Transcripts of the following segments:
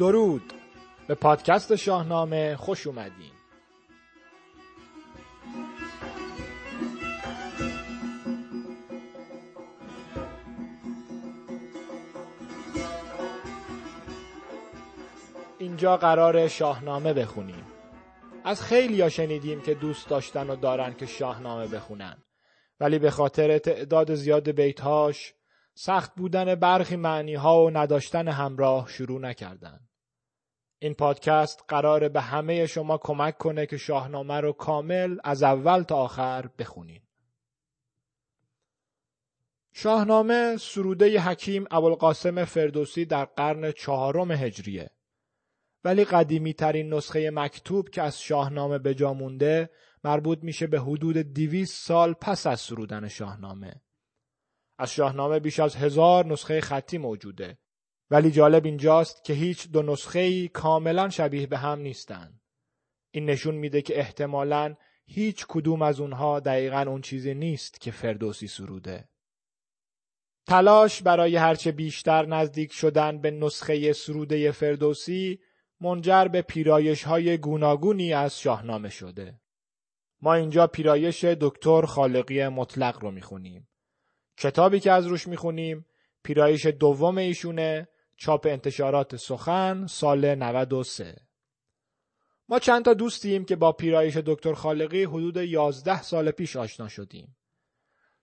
درود. به پادکست شاهنامه خوش اومدین. اینجا قرار شاهنامه بخونیم. از خیلی ها شنیدیم که دوست داشتن و دارن که شاهنامه بخونن. ولی به خاطر تعداد زیاد بیتهاش سخت بودن برخی معنی ها و نداشتن همراه شروع نکردن. این پادکست قراره به همه شما کمک کنه که شاهنامه رو کامل از اول تا آخر بخونین. شاهنامه سروده حکیم ابوالقاسم فردوسی در قرن چهارم هجریه. ولی قدیمی ترین نسخه مکتوب که از شاهنامه به جا مونده مربوط میشه به حدود دیویس سال پس از سرودن شاهنامه. از شاهنامه بیش از هزار نسخه خطی موجوده ولی جالب اینجاست که هیچ دو نسخه ای کاملا شبیه به هم نیستن. این نشون میده که احتمالا هیچ کدوم از اونها دقیقا اون چیزی نیست که فردوسی سروده. تلاش برای هرچه بیشتر نزدیک شدن به نسخه سروده فردوسی منجر به پیرایش های گوناگونی از شاهنامه شده. ما اینجا پیرایش دکتر خالقی مطلق رو می‌خونیم. کتابی که از روش می‌خونیم پیرایش دوم ایشونه چاپ انتشارات سخن سال 93 ما چند تا دوستیم که با پیرایش دکتر خالقی حدود 11 سال پیش آشنا شدیم.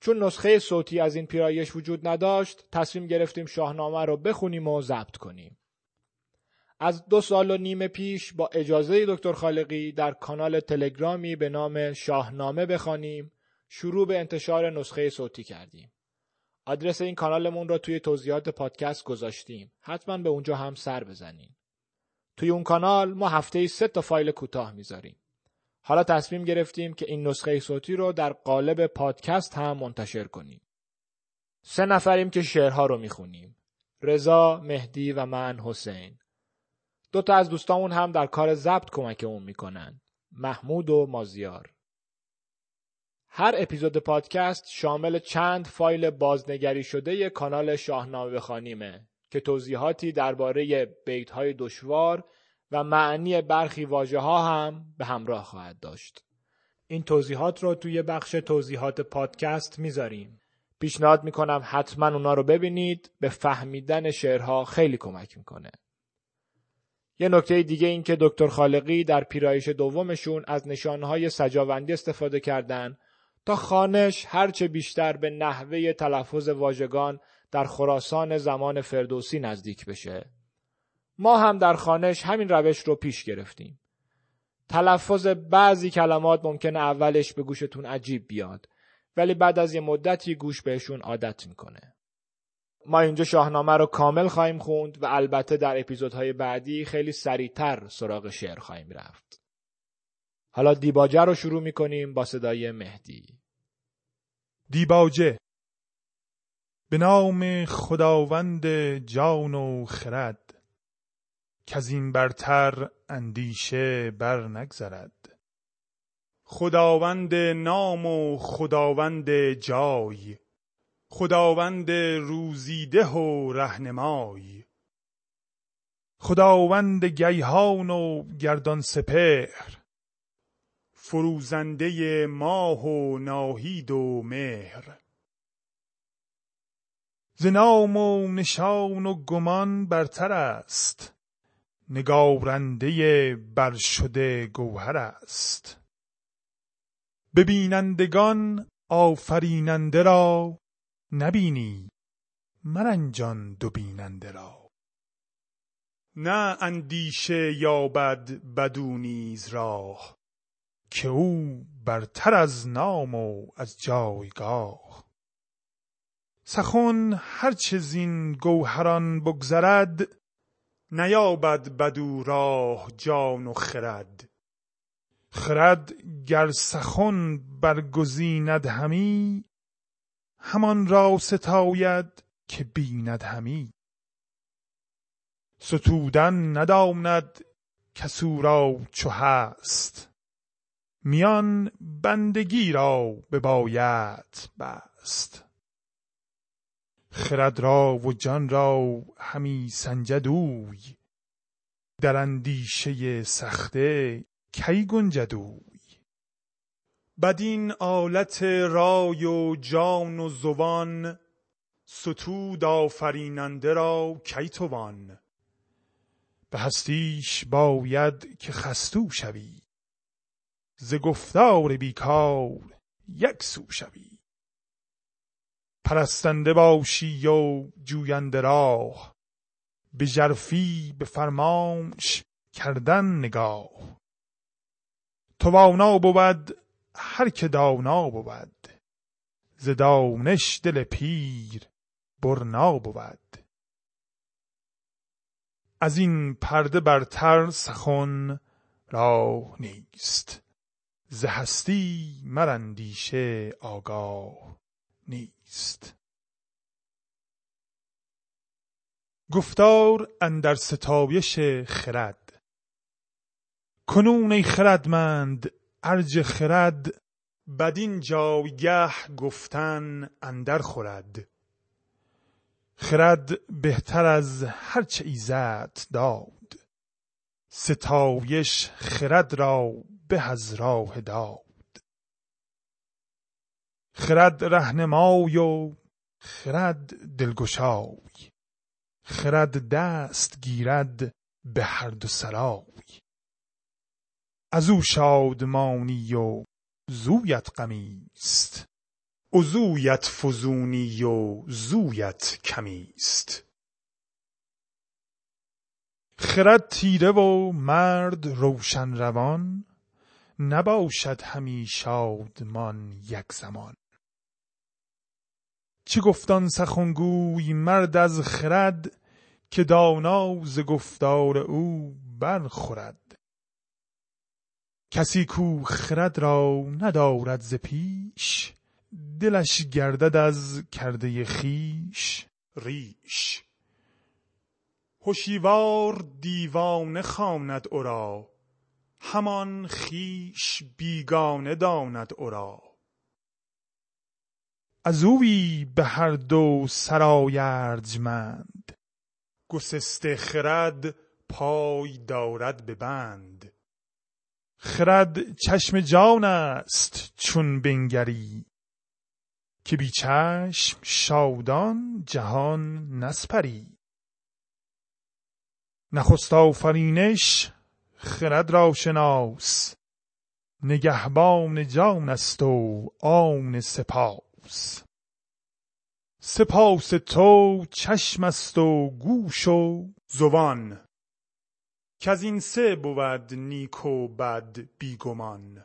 چون نسخه صوتی از این پیرایش وجود نداشت تصمیم گرفتیم شاهنامه رو بخونیم و ضبط کنیم. از دو سال و نیم پیش با اجازه دکتر خالقی در کانال تلگرامی به نام شاهنامه بخوانیم شروع به انتشار نسخه صوتی کردیم. آدرس این کانالمون رو توی توضیحات پادکست گذاشتیم. حتما به اونجا هم سر بزنین. توی اون کانال ما هفته ای سه تا فایل کوتاه می‌ذاریم. حالا تصمیم گرفتیم که این نسخه صوتی رو در قالب پادکست هم منتشر کنیم. سه نفریم که شعرها رو می‌خونیم. رضا، مهدی و من حسین. دو تا از دوستامون هم در کار ضبط کمکمون می‌کنن. محمود و مازیار. هر اپیزود پادکست شامل چند فایل بازنگری شده کانال شاهنامه بخوانیمه که توضیحاتی درباره بیت های دشوار و معنی برخی واژه ها هم به همراه خواهد داشت. این توضیحات رو توی بخش توضیحات پادکست می‌ذاریم. پیشنهاد می‌کنم حتما اونا رو ببینید به فهمیدن شعرها خیلی کمک می‌کنه. یه نکته دیگه این که دکتر خالقی در پیرایش دومشون از نشانهای سجاوندی استفاده کردن تا خانش هرچه بیشتر به نحوه تلفظ واژگان در خراسان زمان فردوسی نزدیک بشه. ما هم در خانش همین روش رو پیش گرفتیم. تلفظ بعضی کلمات ممکنه اولش به گوشتون عجیب بیاد ولی بعد از یه مدتی گوش بهشون عادت می‌کنه. ما اینجا شاهنامه رو کامل خواهیم خوند و البته در اپیزودهای بعدی خیلی سریعتر سراغ شعر خواهیم رفت. حالا دیباجه رو شروع می‌کنیم با صدای مهدی. دیباجه. به نام خداوند جان و خرد که از این برتر اندیشه بر نگذرد. خداوند نام و خداوند جای خداوند روزیده و رهنمای. خداوند گیهان و گردان سپهر فروزنده ماه و ناهید و مهر. ز نام و نشان و گمان برتر است. نگارنده برشده گوهر است. ببینندگان آفریننده را نبینی مرنجان دو بیننده را. نه اندیشه یابد بدو نیز راه. که او برتر از نام و از جایگاه. سخن هرچه زین گوهران بگذرد نیابد بدو راه جان و خرد. خرد گر سخن برگزیند همی همان را ستاید که بیند همی. ستودن نداند کسو را چو هست. میان بندگی را بباید بست. خرد را و جان را همی سنجد اوی. در اندیشه سخته کی گنجدوی بدین آلت رای و جان و زبان ستود آفریننده را کی توان؟ به هستیش باید که خستو شوی. ز گفتار بیکار یک سو شوی. پرستنده باشی و جوینده راه به ژرفی به فرمانش کردن نگاه. توانا بود هر که دانا بود. ز دانش دل پیر برنا بود. از این پرده برتر سخن راه نیست. ز هستی مرندیشه آگاه نیست. گفتار اندر ستایش خرد. کنون ای خردمند ارج خرد بدین جایگه گفتن اندر خورد. خرد بهتر از هرچه ایزد داد. ستایش خرد را به از راه داد. خرد رهنمای و خرد دلگشای. خرد دست گیرد به هر دو سرای. از او شادمانی و زویت غمیست عزویت فزونی و زویت کمیست. خرد تیره و مرد روشن روان. نباشد همی شادمان یک زمان. چه گفتان سخنگوی مرد از خرد که دانا ز گفتار او برخورد؟ کسی کو خرد را ندارد ز پیش دلش گردد از کرده خیش ریش. هشیوار دیوانه خواند او را همان خیش بیگانه داند او را از اوی به هر دو سرای ارجمند گسسته خرد پای دارد به بند. خرد چشم جان است چون بنگری که بی چشم شادان جهان نسپری. نخست آفرینش خرد را شناس. نگهبان جان است و آن سپاس. سپاس تو چشم است و گوش و زبان. کز این سه بود نیک و بد بیگمان.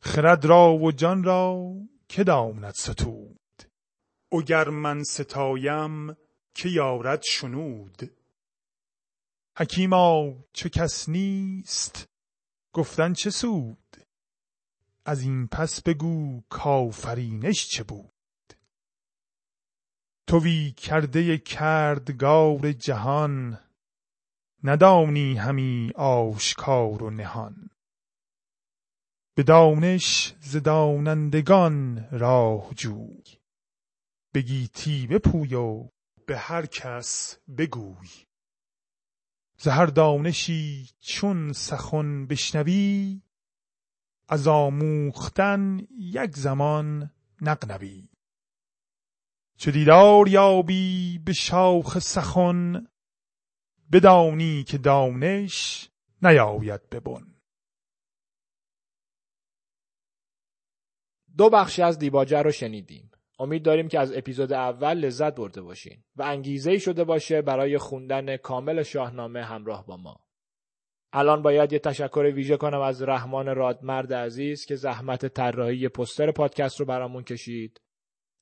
خرد را و جان را که داند ستود؟ اگر من ستایم که یارد شنود؟ حکیما چو کس نیست؟ گفتن چه سود؟ از این پس بگو کآفرینش چه بود؟ توی کرده کردگار جهان ندانی همی آشکار و نهان. به دانش ز دانندگان راه جوی به گیتی بپوی و به هر کس بگوی. ز هر دانشی چون سخن بشنوی از آموختن یک زمان نغنوی چو دیدار یابی به شاخ سخن بدانی که دانش نیاید به بن دو بخشی از دیباجه رو شنیدیم. امید داریم که از اپیزود اول لذت برده باشین و انگیزه شده باشه برای خوندن کامل شاهنامه همراه با ما. الان باید یه تشکر ویژه کنم از رحمان رادمرد عزیز که زحمت طراحی پستر پادکست رو برامون کشید.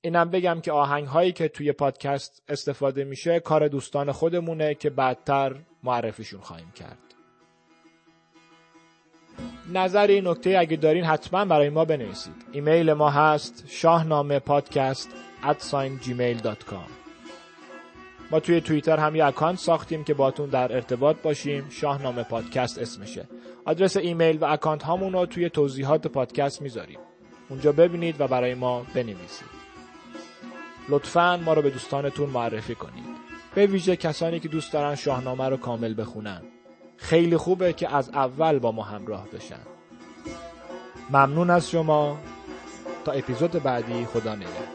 اینم بگم که آهنگ هایی که توی پادکست استفاده میشه کار دوستان خودمونه که بعدتر معرفیشون خواهیم کرد. نظری نکته‌ای اگه دارین حتما برای ما بنویسید. ایمیل ما هست شاهنامه پادکست gmail.com ما توی توییتر هم یه اکانت ساختیم که باتون در ارتباط باشیم. شاهنامه پادکست اسمشه. آدرس ایمیل و اکانت هامون رو توی توضیحات پادکست می‌ذاریم. اونجا ببینید و برای ما بنویسید. لطفا ما رو به دوستانتون معرفی کنید. به ویژه کسانی که دوست دارن شاهنامه رو کامل بخونن. خیلی خوبه که از اول با ما همراه بشن. ممنون از شما. تا اپیزود بعدی خدا نگهدار.